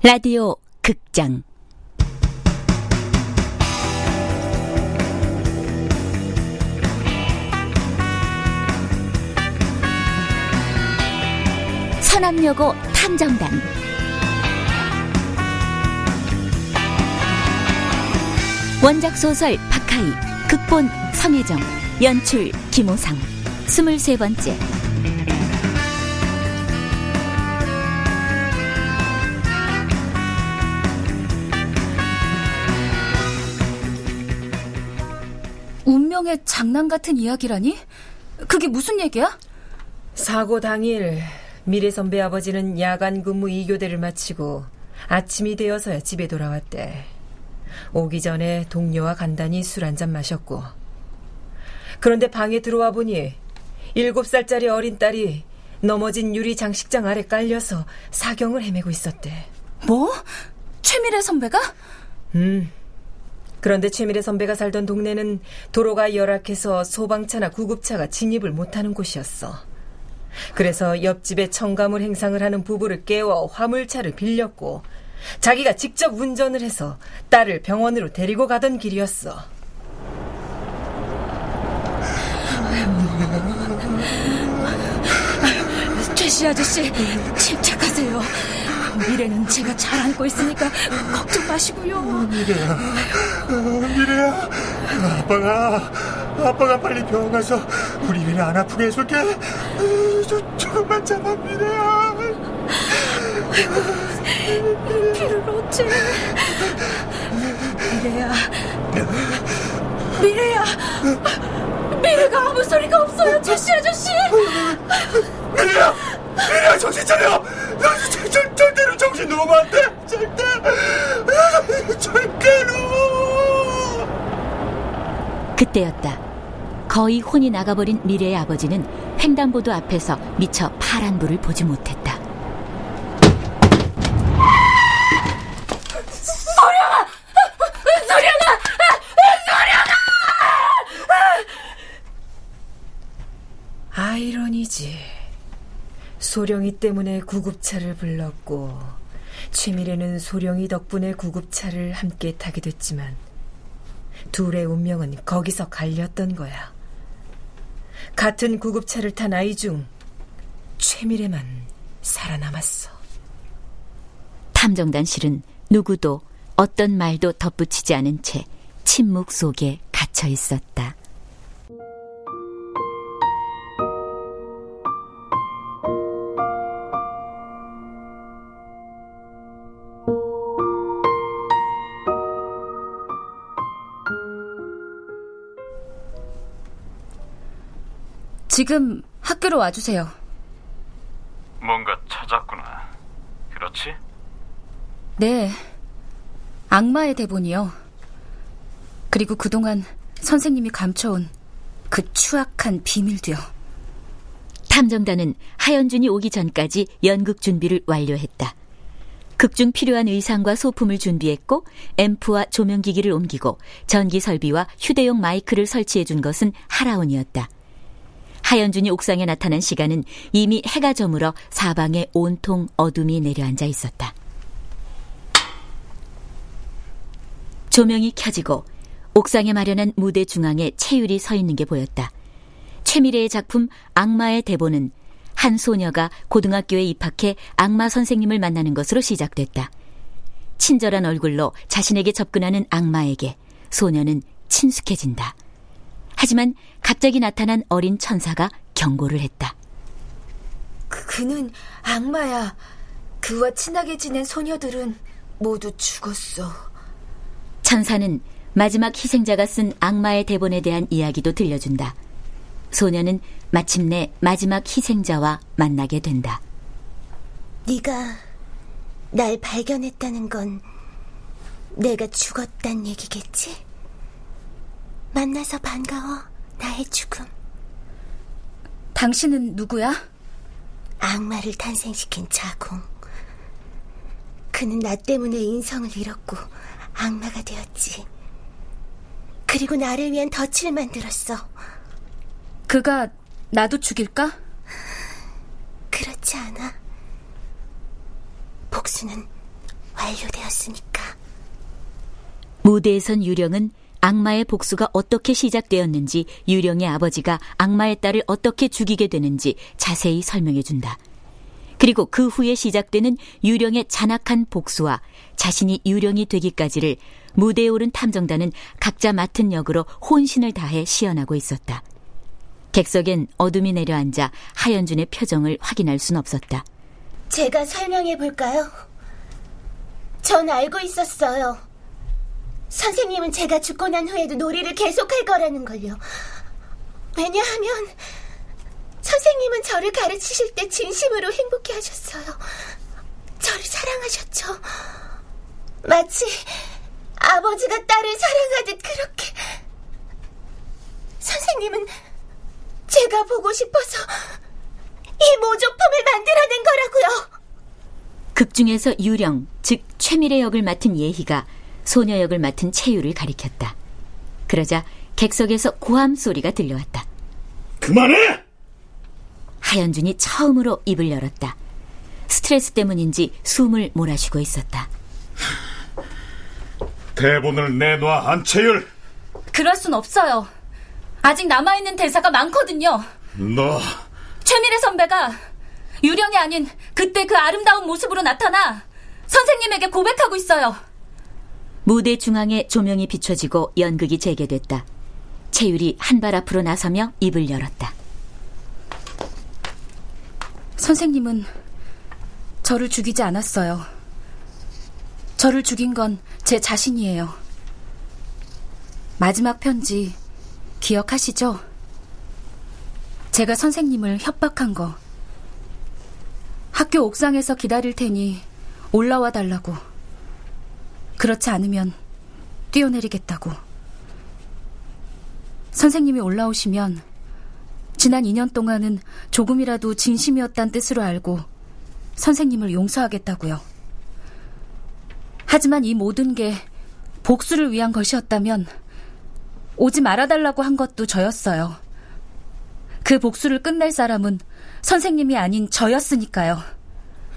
라디오 극장. 서남여고 탐정단. 원작 소설 박하이 극본 성혜정 연출 김호상. 스물세 번째 운명의 장난 같은 이야기라니? 그게 무슨 얘기야? 사고 당일 미래 선배 아버지는 야간 근무 2교대를 마치고 아침이 되어서야 집에 돌아왔대. 오기 전에 동료와 간단히 술 한 잔 마셨고. 그런데 방에 들어와 보니 7살짜리 어린 딸이 넘어진 유리 장식장 아래 깔려서 사경을 헤매고 있었대. 뭐? 최미래 선배가? 음. 그런데 최미래 선배가 살던 동네는 도로가 열악해서 소방차나 구급차가 진입을 못하는 곳이었어. 그래서 옆집에 청가물 행상을 하는 부부를 깨워 화물차를 빌렸고 자기가 직접 운전을 해서 딸을 병원으로 데리고 가던 길이었어. 최씨 아저씨, 침착하세요. 미래는 제가 잘 안고 있으니까 걱정 마시고요. 미래야, 미래야, 아빠가, 아빠가 빨리 병원 가서 우리 미래 안 아프게 해줄게. 저, 조금만 참아, 미래야. 피를 어째? 미래야, 미래야, 미래가 아무 소리가 없어요, 최씨 아저씨. 미래야, 미래야, 정신 차려. 안 돼. 절대, 절대로. 그때였다. 거의 혼이 나가버린 미래의 아버지는 횡단보도 앞에서 미처 파란 불을 보지 못했다. 소령아! 소령아! 아이러니지. 소령이 때문에 구급차를 불렀고 최미래는 소령이 덕분에 구급차를 함께 타게 됐지만 둘의 운명은 거기서 갈렸던 거야. 같은 구급차를 탄 아이 중 최미래만 살아남았어. 탐정단 실은 누구도 어떤 말도 덧붙이지 않은 채 침묵 속에 갇혀 있었다. 지금 학교로 와주세요. 뭔가 찾았구나. 그렇지? 네. 악마의 대본이요. 그리고 그동안 선생님이 감춰온 그 추악한 비밀도요. 탐정단은 하연준이 오기 전까지 연극 준비를 완료했다. 극중 필요한 의상과 소품을 준비했고 앰프와 조명기기를 옮기고 전기 설비와 휴대용 마이크를 설치해 준 것은 하라온이었다. 하연준이 옥상에 나타난 시간은 이미 해가 저물어 사방에 온통 어둠이 내려앉아 있었다. 조명이 켜지고 옥상에 마련한 무대 중앙에 채율이 서 있는 게 보였다. 최미래의 작품 악마의 대본은 한 소녀가 고등학교에 입학해 악마 선생님을 만나는 것으로 시작됐다. 친절한 얼굴로 자신에게 접근하는 악마에게 소녀는 친숙해진다. 하지만 갑자기 나타난 어린 천사가 경고를 했다. 그, 그는 악마야. 그와 친하게 지낸 소녀들은 모두 죽었어. 천사는 마지막 희생자가 쓴 악마의 대본에 대한 이야기도 들려준다. 소녀는 마침내 마지막 희생자와 만나게 된다. 네가 날 발견했다는 건 내가 죽었단 얘기겠지? 만나서 반가워, 나의 죽음. 당신은 누구야? 악마를 탄생시킨 자궁. 그는 나 때문에 인성을 잃었고 악마가 되었지. 그리고 나를 위한 덫을 만들었어. 그가 나도 죽일까? 그렇지 않아. 복수는 완료되었으니까. 무대에선 유령은 악마의 복수가 어떻게 시작되었는지 유령의 아버지가 악마의 딸을 어떻게 죽이게 되는지 자세히 설명해 준다. 그리고 그 후에 시작되는 유령의 잔악한 복수와 자신이 유령이 되기까지를 무대에 오른 탐정단은 각자 맡은 역으로 혼신을 다해 시연하고 있었다. 객석엔 어둠이 내려앉아 하연준의 표정을 확인할 순 없었다. 제가 설명해 볼까요? 전 알고 있었어요. 선생님은 제가 죽고 난 후에도 놀이를 계속할 거라는 걸요. 왜냐하면 선생님은 저를 가르치실 때 진심으로 행복해 하셨어요. 저를 사랑하셨죠. 마치 아버지가 딸을 사랑하듯 그렇게. 선생님은 제가 보고 싶어서 이 모조품을 만들어낸 거라고요. 극중에서 유령, 즉 최미래 역을 맡은 예희가 소녀 역을 맡은 채유를 가리켰다. 그러자 객석에서 고함 소리가 들려왔다. 그만해! 하연준이 처음으로 입을 열었다. 스트레스 때문인지 숨을 몰아쉬고 있었다. 대본을 내놔, 안채율! 그럴 순 없어요. 아직 남아있는 대사가 많거든요. 너, 최미래 선배가 유령이 아닌 그때 그 아름다운 모습으로 나타나 선생님에게 고백하고 있어요. 무대 중앙에 조명이 비춰지고 연극이 재개됐다. 채율이 한 발 앞으로 나서며 입을 열었다. 선생님은 저를 죽이지 않았어요. 저를 죽인 건 제 자신이에요. 마지막 편지 기억하시죠? 제가 선생님을 협박한 거. 학교 옥상에서 기다릴 테니 올라와 달라고. 그렇지 않으면 뛰어내리겠다고. 선생님이 올라오시면 지난 2년 동안은 조금이라도 진심이었단 뜻으로 알고 선생님을 용서하겠다고요. 하지만 이 모든 게 복수를 위한 것이었다면 오지 말아달라고 한 것도 저였어요. 그 복수를 끝낼 사람은 선생님이 아닌 저였으니까요.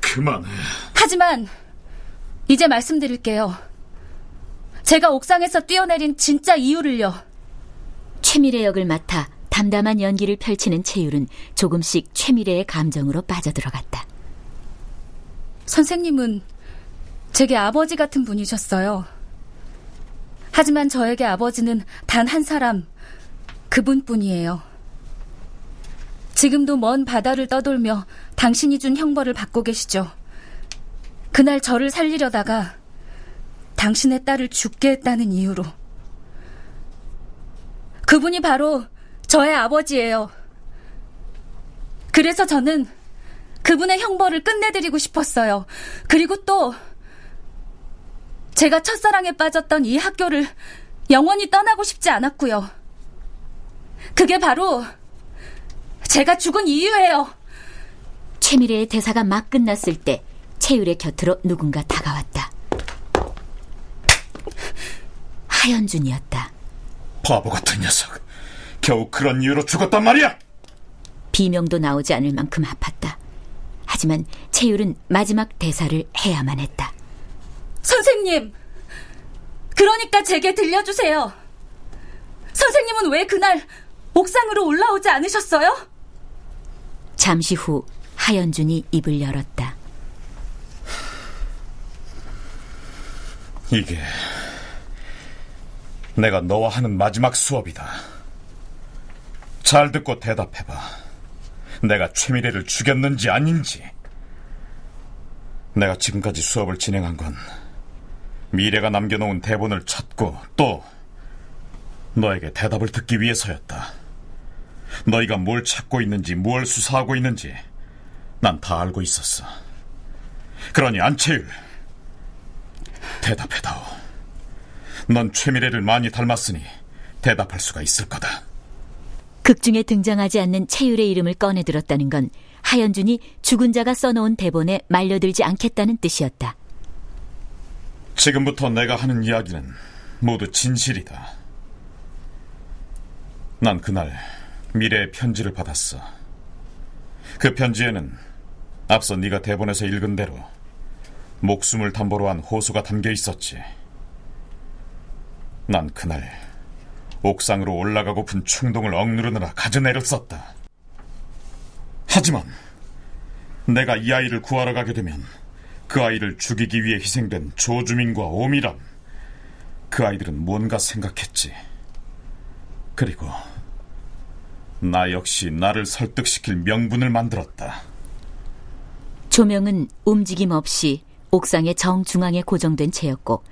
그만해. 하지만 이제 말씀드릴게요. 제가 옥상에서 뛰어내린 진짜 이유를요. 최미래 역을 맡아 담담한 연기를 펼치는 채율은 조금씩 최미래의 감정으로 빠져들어갔다. 선생님은 제게 아버지 같은 분이셨어요. 하지만 저에게 아버지는 단 한 사람, 그분뿐이에요. 지금도 먼 바다를 떠돌며 당신이 준 형벌을 받고 계시죠. 그날 저를 살리려다가 당신의 딸을 죽게 했다는 이유로. 그분이 바로 저의 아버지예요. 그래서 저는 그분의 형벌을 끝내드리고 싶었어요. 그리고 또 제가 첫사랑에 빠졌던 이 학교를 영원히 떠나고 싶지 않았고요. 그게 바로 제가 죽은 이유예요. 최미래의 대사가 막 끝났을 때 채율의 곁으로 누군가 다가왔다. 하연준이었다. 바보 같은 녀석. 겨우 그런 이유로 죽었단 말이야! 비명도 나오지 않을 만큼 아팠다. 하지만 채율은 마지막 대사를 해야만 했다. 선생님! 그러니까 제게 들려주세요. 선생님은 왜 그날 옥상으로 올라오지 않으셨어요? 잠시 후 하연준이 입을 열었다. 이게 내가 너와 하는 마지막 수업이다. 잘 듣고 대답해봐. 내가 최미래를 죽였는지 아닌지. 내가 지금까지 수업을 진행한 건 미래가 남겨놓은 대본을 찾고 또 너에게 대답을 듣기 위해서였다. 너희가 뭘 찾고 있는지 무엇 수사하고 있는지 난 다 알고 있었어. 그러니 안채율 대답해다오. 넌 최미래를 많이 닮았으니 대답할 수가 있을 거다. 극중에 등장하지 않는 채율의 이름을 꺼내들었다는 건 하연준이 죽은 자가 써놓은 대본에 말려들지 않겠다는 뜻이었다. 지금부터 내가 하는 이야기는 모두 진실이다. 난 그날 미래의 편지를 받았어. 그 편지에는 앞서 네가 대본에서 읽은 대로 목숨을 담보로 한 호소가 담겨 있었지. 난 그날 옥상으로 올라가고픈 충동을 억누르느라 가진 애를 썼다. 하지만 내가 이 아이를 구하러 가게 되면 그 아이를 죽이기 위해 희생된 조주민과 오미람 그 아이들은 뭔가 생각했지. 그리고 나 역시 나를 설득시킬 명분을 만들었다. 조명은 움직임 없이 옥상의 정중앙에 고정된 채였고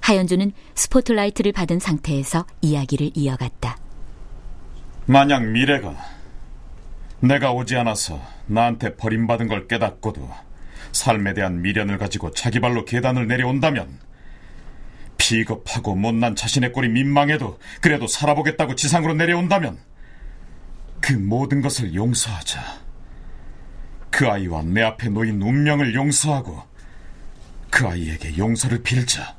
하연주는 스포트라이트를 받은 상태에서 이야기를 이어갔다. 만약 미래가 내가 오지 않아서 나한테 버림받은 걸 깨닫고도 삶에 대한 미련을 가지고 자기 발로 계단을 내려온다면 비겁하고 못난 자신의 꼴이 민망해도 그래도 살아보겠다고 지상으로 내려온다면 그 모든 것을 용서하자. 그 아이와 내 앞에 놓인 운명을 용서하고 그 아이에게 용서를 빌자.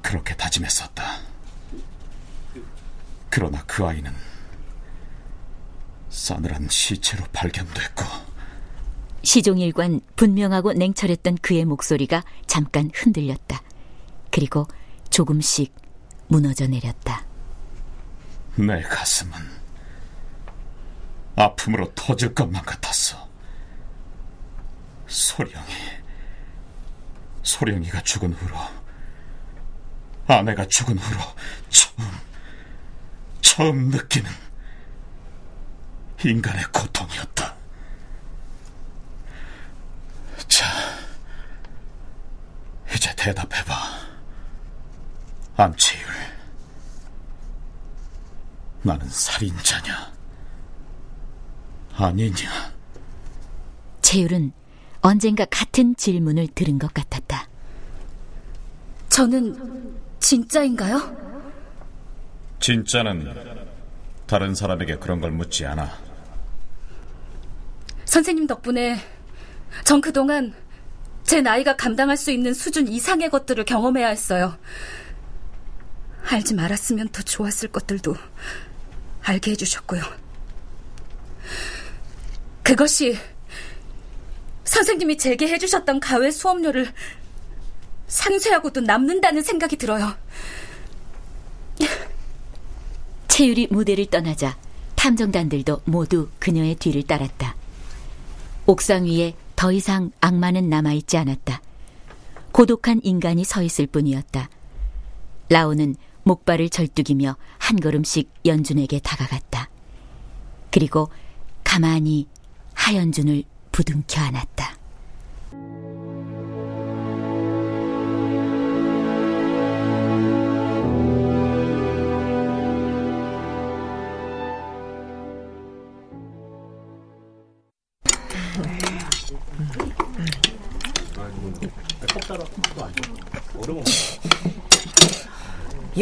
그렇게 다짐했었다. 그러나 그 아이는 싸늘한 시체로 발견됐고 시종일관 분명하고 냉철했던 그의 목소리가 잠깐 흔들렸다. 그리고 조금씩 무너져 내렸다. 내 가슴은 아픔으로 터질 것만 같았어. 소령이, 소령이가 죽은 후로, 아내가 죽은 후로 처음, 처음 느끼는 인간의 고통이었다. 자, 이제 대답해봐. 안치율. 나는 살인자냐? 아니냐? 채율은 언젠가 같은 질문을 들은 것 같았다. 저는 진짜인가요? 진짜는 다른 사람에게 그런 걸 묻지 않아. 선생님 덕분에 전 그동안 제 나이가 감당할 수 있는 수준 이상의 것들을 경험해야 했어요. 알지 말았으면 더 좋았을 것들도 알게 해주셨고요. 그것이 선생님이 제게 해주셨던 가외 수업료를 상쇄하고도 남는다는 생각이 들어요. 채율이 무대를 떠나자 탐정단들도 모두 그녀의 뒤를 따랐다. 옥상 위에 더 이상 악마는 남아있지 않았다. 고독한 인간이 서 있을 뿐이었다. 라오는 목발을 절뚝이며 한 걸음씩 연준에게 다가갔다. 그리고 가만히 하연준을 부둥켜 안았다.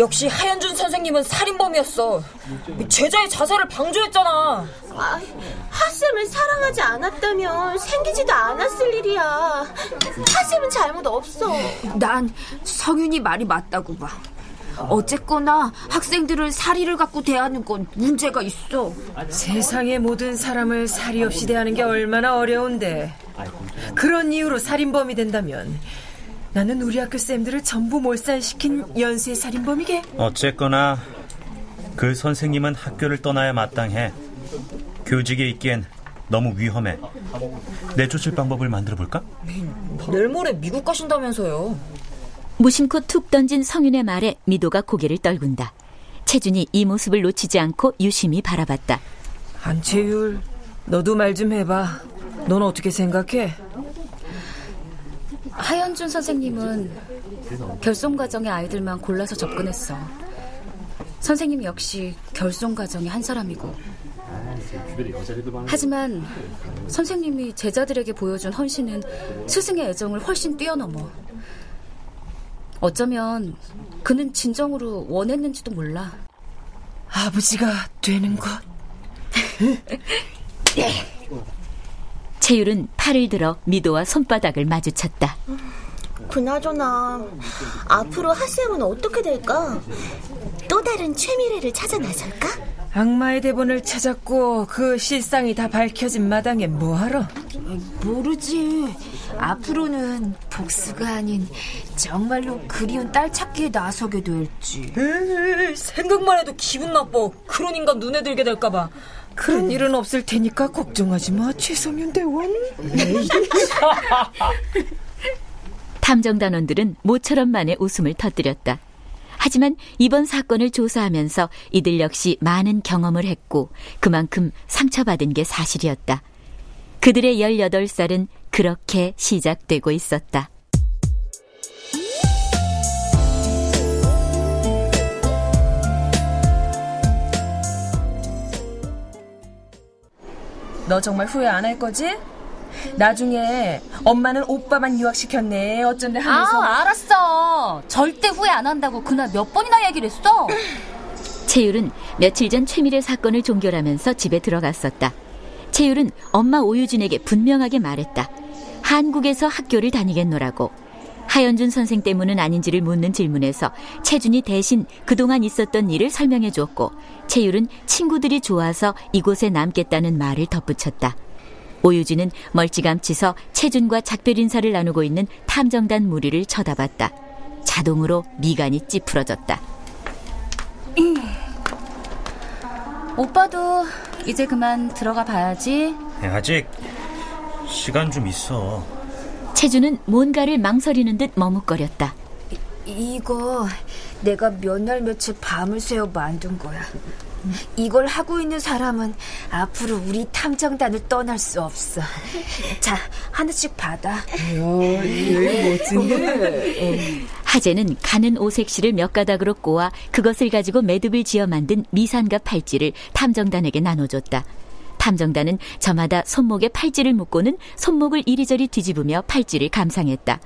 역시 하현준 선생님은 살인범이었어. 제자의 자살을 방조했잖아. 아, 하쌤을 사랑하지 않았다면 생기지도 않았을 일이야. 하쌤은 잘못 없어. 난 성윤이 말이 맞다고 봐. 어쨌거나 학생들을 사리를 갖고 대하는 건 문제가 있어. 세상의 모든 사람을 사리 없이 대하는 게 얼마나 어려운데. 그런 이유로 살인범이 된다면 나는 우리 학교 쌤들을 전부 몰살시킨 연쇄 살인범이게. 어쨌거나 그 선생님은 학교를 떠나야 마땅해. 교직에 있기엔 너무 위험해. 내쫓을 방법을 만들어 볼까? 내일 모레 미국 가신다면서요. 무심코 툭 던진 성윤의 말에 미도가 고개를 떨군다. 채준이 이 모습을 놓치지 않고 유심히 바라봤다. 안채율, 너도 말 좀 해봐. 넌 어떻게 생각해? 하현준 선생님은 결손 과정의 아이들만 골라서 접근했어. 선생님 역시 결손 과정의 한 사람이고. 하지만 선생님이 제자들에게 보여준 헌신은 스승의 애정을 훨씬 뛰어넘어. 어쩌면 그는 진정으로 원했는지도 몰라. 아버지가 되는 것. 채율은 팔을 들어 미도와 손바닥을 마주쳤다. 그나저나 앞으로 하쌤은 어떻게 될까? 또 다른 최미래를 찾아 나설까? 악마의 대본을 찾았고 그 실상이 다 밝혀진 마당에 뭐하러? 모르지. 앞으로는 복수가 아닌 정말로 그리운 딸 찾기에 나서게 될지. 에이, 생각만 해도 기분 나빠. 그런 인간 눈에 들게 될까봐. 그런 일은 없을 테니까 걱정하지 마, 최성윤 대원. 탐정단원들은 모처럼 만에 웃음을 터뜨렸다. 하지만 이번 사건을 조사하면서 이들 역시 많은 경험을 했고 그만큼 상처받은 게 사실이었다. 그들의 18살은 그렇게 시작되고 있었다. 너 정말 후회 안 할 거지? 나중에 엄마는 오빠만 유학시켰네 어쩐데 하면서 아, 알았어. 절대 후회 안 한다고 그날 몇 번이나 얘기를 했어. 채율은 며칠 전 최미래 사건을 종결하면서 집에 들어갔었다. 채율은 엄마 오유진에게 분명하게 말했다. 한국에서 학교를 다니겠노라고. 하연준 선생 때문은 아닌지를 묻는 질문에서 채준이 대신 그동안 있었던 일을 설명해 주었고 채율은 친구들이 좋아서 이곳에 남겠다는 말을 덧붙였다. 오유진은 멀찌감치서 채준과 작별 인사를 나누고 있는 탐정단 무리를 쳐다봤다. 자동으로 미간이 찌푸러졌다. 오빠도 이제 그만 들어가 봐야지. 네, 아직 시간 좀 있어. 채준은 뭔가를 망설이는 듯 머뭇거렸다. 이거 내가 몇 날 며칠 밤을 새워 만든 거야. 이걸 하고 있는 사람은 앞으로 우리 탐정단을 떠날 수 없어. 자, 하나씩 받아. 하재는 가는 오색실을 몇 가닥으로 꼬아 그것을 가지고 매듭을 지어 만든 미산과 팔찌를 탐정단에게 나눠줬다. 탐정단은 저마다 손목에 팔찌를 묶고는 손목을 이리저리 뒤집으며 팔찌를 감상했다.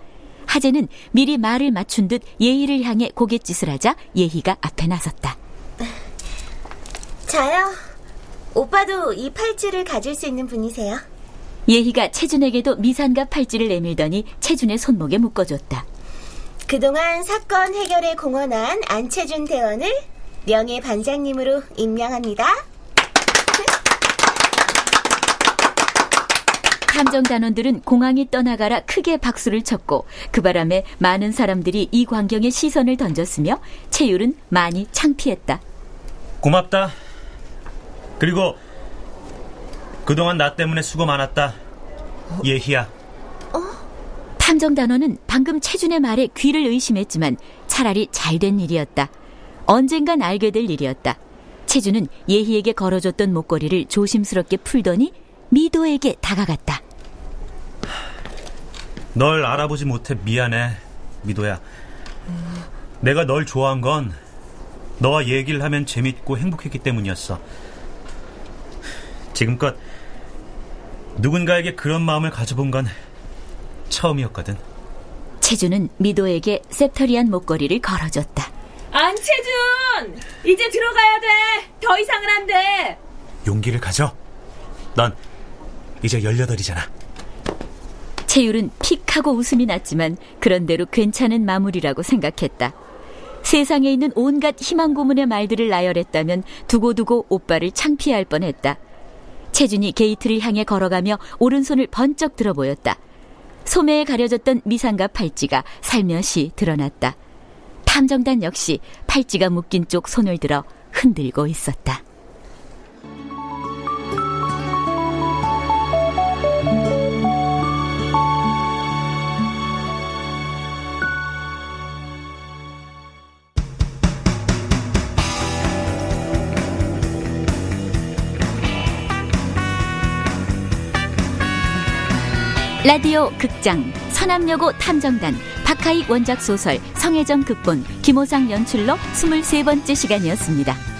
하재는 미리 말을 맞춘 듯 예희를 향해 고갯짓을 하자 예희가 앞에 나섰다. 자요. 오빠도 이 팔찌를 가질 수 있는 분이세요? 예희가 채준에게도 미산과 팔찌를 내밀더니 채준의 손목에 묶어줬다. 그동안 사건 해결에 공헌한 안채준 대원을 명예 반장님으로 임명합니다. 탐정단원들은 공항이 떠나가라 크게 박수를 쳤고 그 바람에 많은 사람들이 이 광경에 시선을 던졌으며 채율은 많이 창피했다. 고맙다. 그리고 그동안 나 때문에 수고 많았다. 예희야. 탐정단원은 방금 채준의 말에 귀를 의심했지만 차라리 잘된 일이었다. 언젠간 알게 될 일이었다. 채준은 예희에게 걸어줬던 목걸이를 조심스럽게 풀더니 미도에게 다가갔다. 널 알아보지 못해 미안해, 미도야. 내가 널 좋아한 건 너와 얘기를 하면 재밌고 행복했기 때문이었어. 지금껏 누군가에게 그런 마음을 가져본 건 처음이었거든. 채준은 미도에게 셉터리한 목걸이를 걸어줬다. 안채준 이제 들어가야 돼 더 이상은 안 돼 용기를 가져. 넌 이제 18이잖아. 채율은 픽 하고 웃음이 났지만 그런대로 괜찮은 마무리라고 생각했다. 세상에 있는 온갖 희망 고문의 말들을 나열했다면 두고두고 오빠를 창피할 뻔했다. 채준이 게이트를 향해 걸어가며 오른손을 번쩍 들어 보였다. 소매에 가려졌던 미산가 팔찌가 살며시 드러났다. 탐정단 역시 팔찌가 묶인 쪽 손을 들어 흔들고 있었다. 라디오 극장 서남여고 탐정단 박하익 원작 소설 성혜정 극본 김호상 연출로 23번째 시간이었습니다.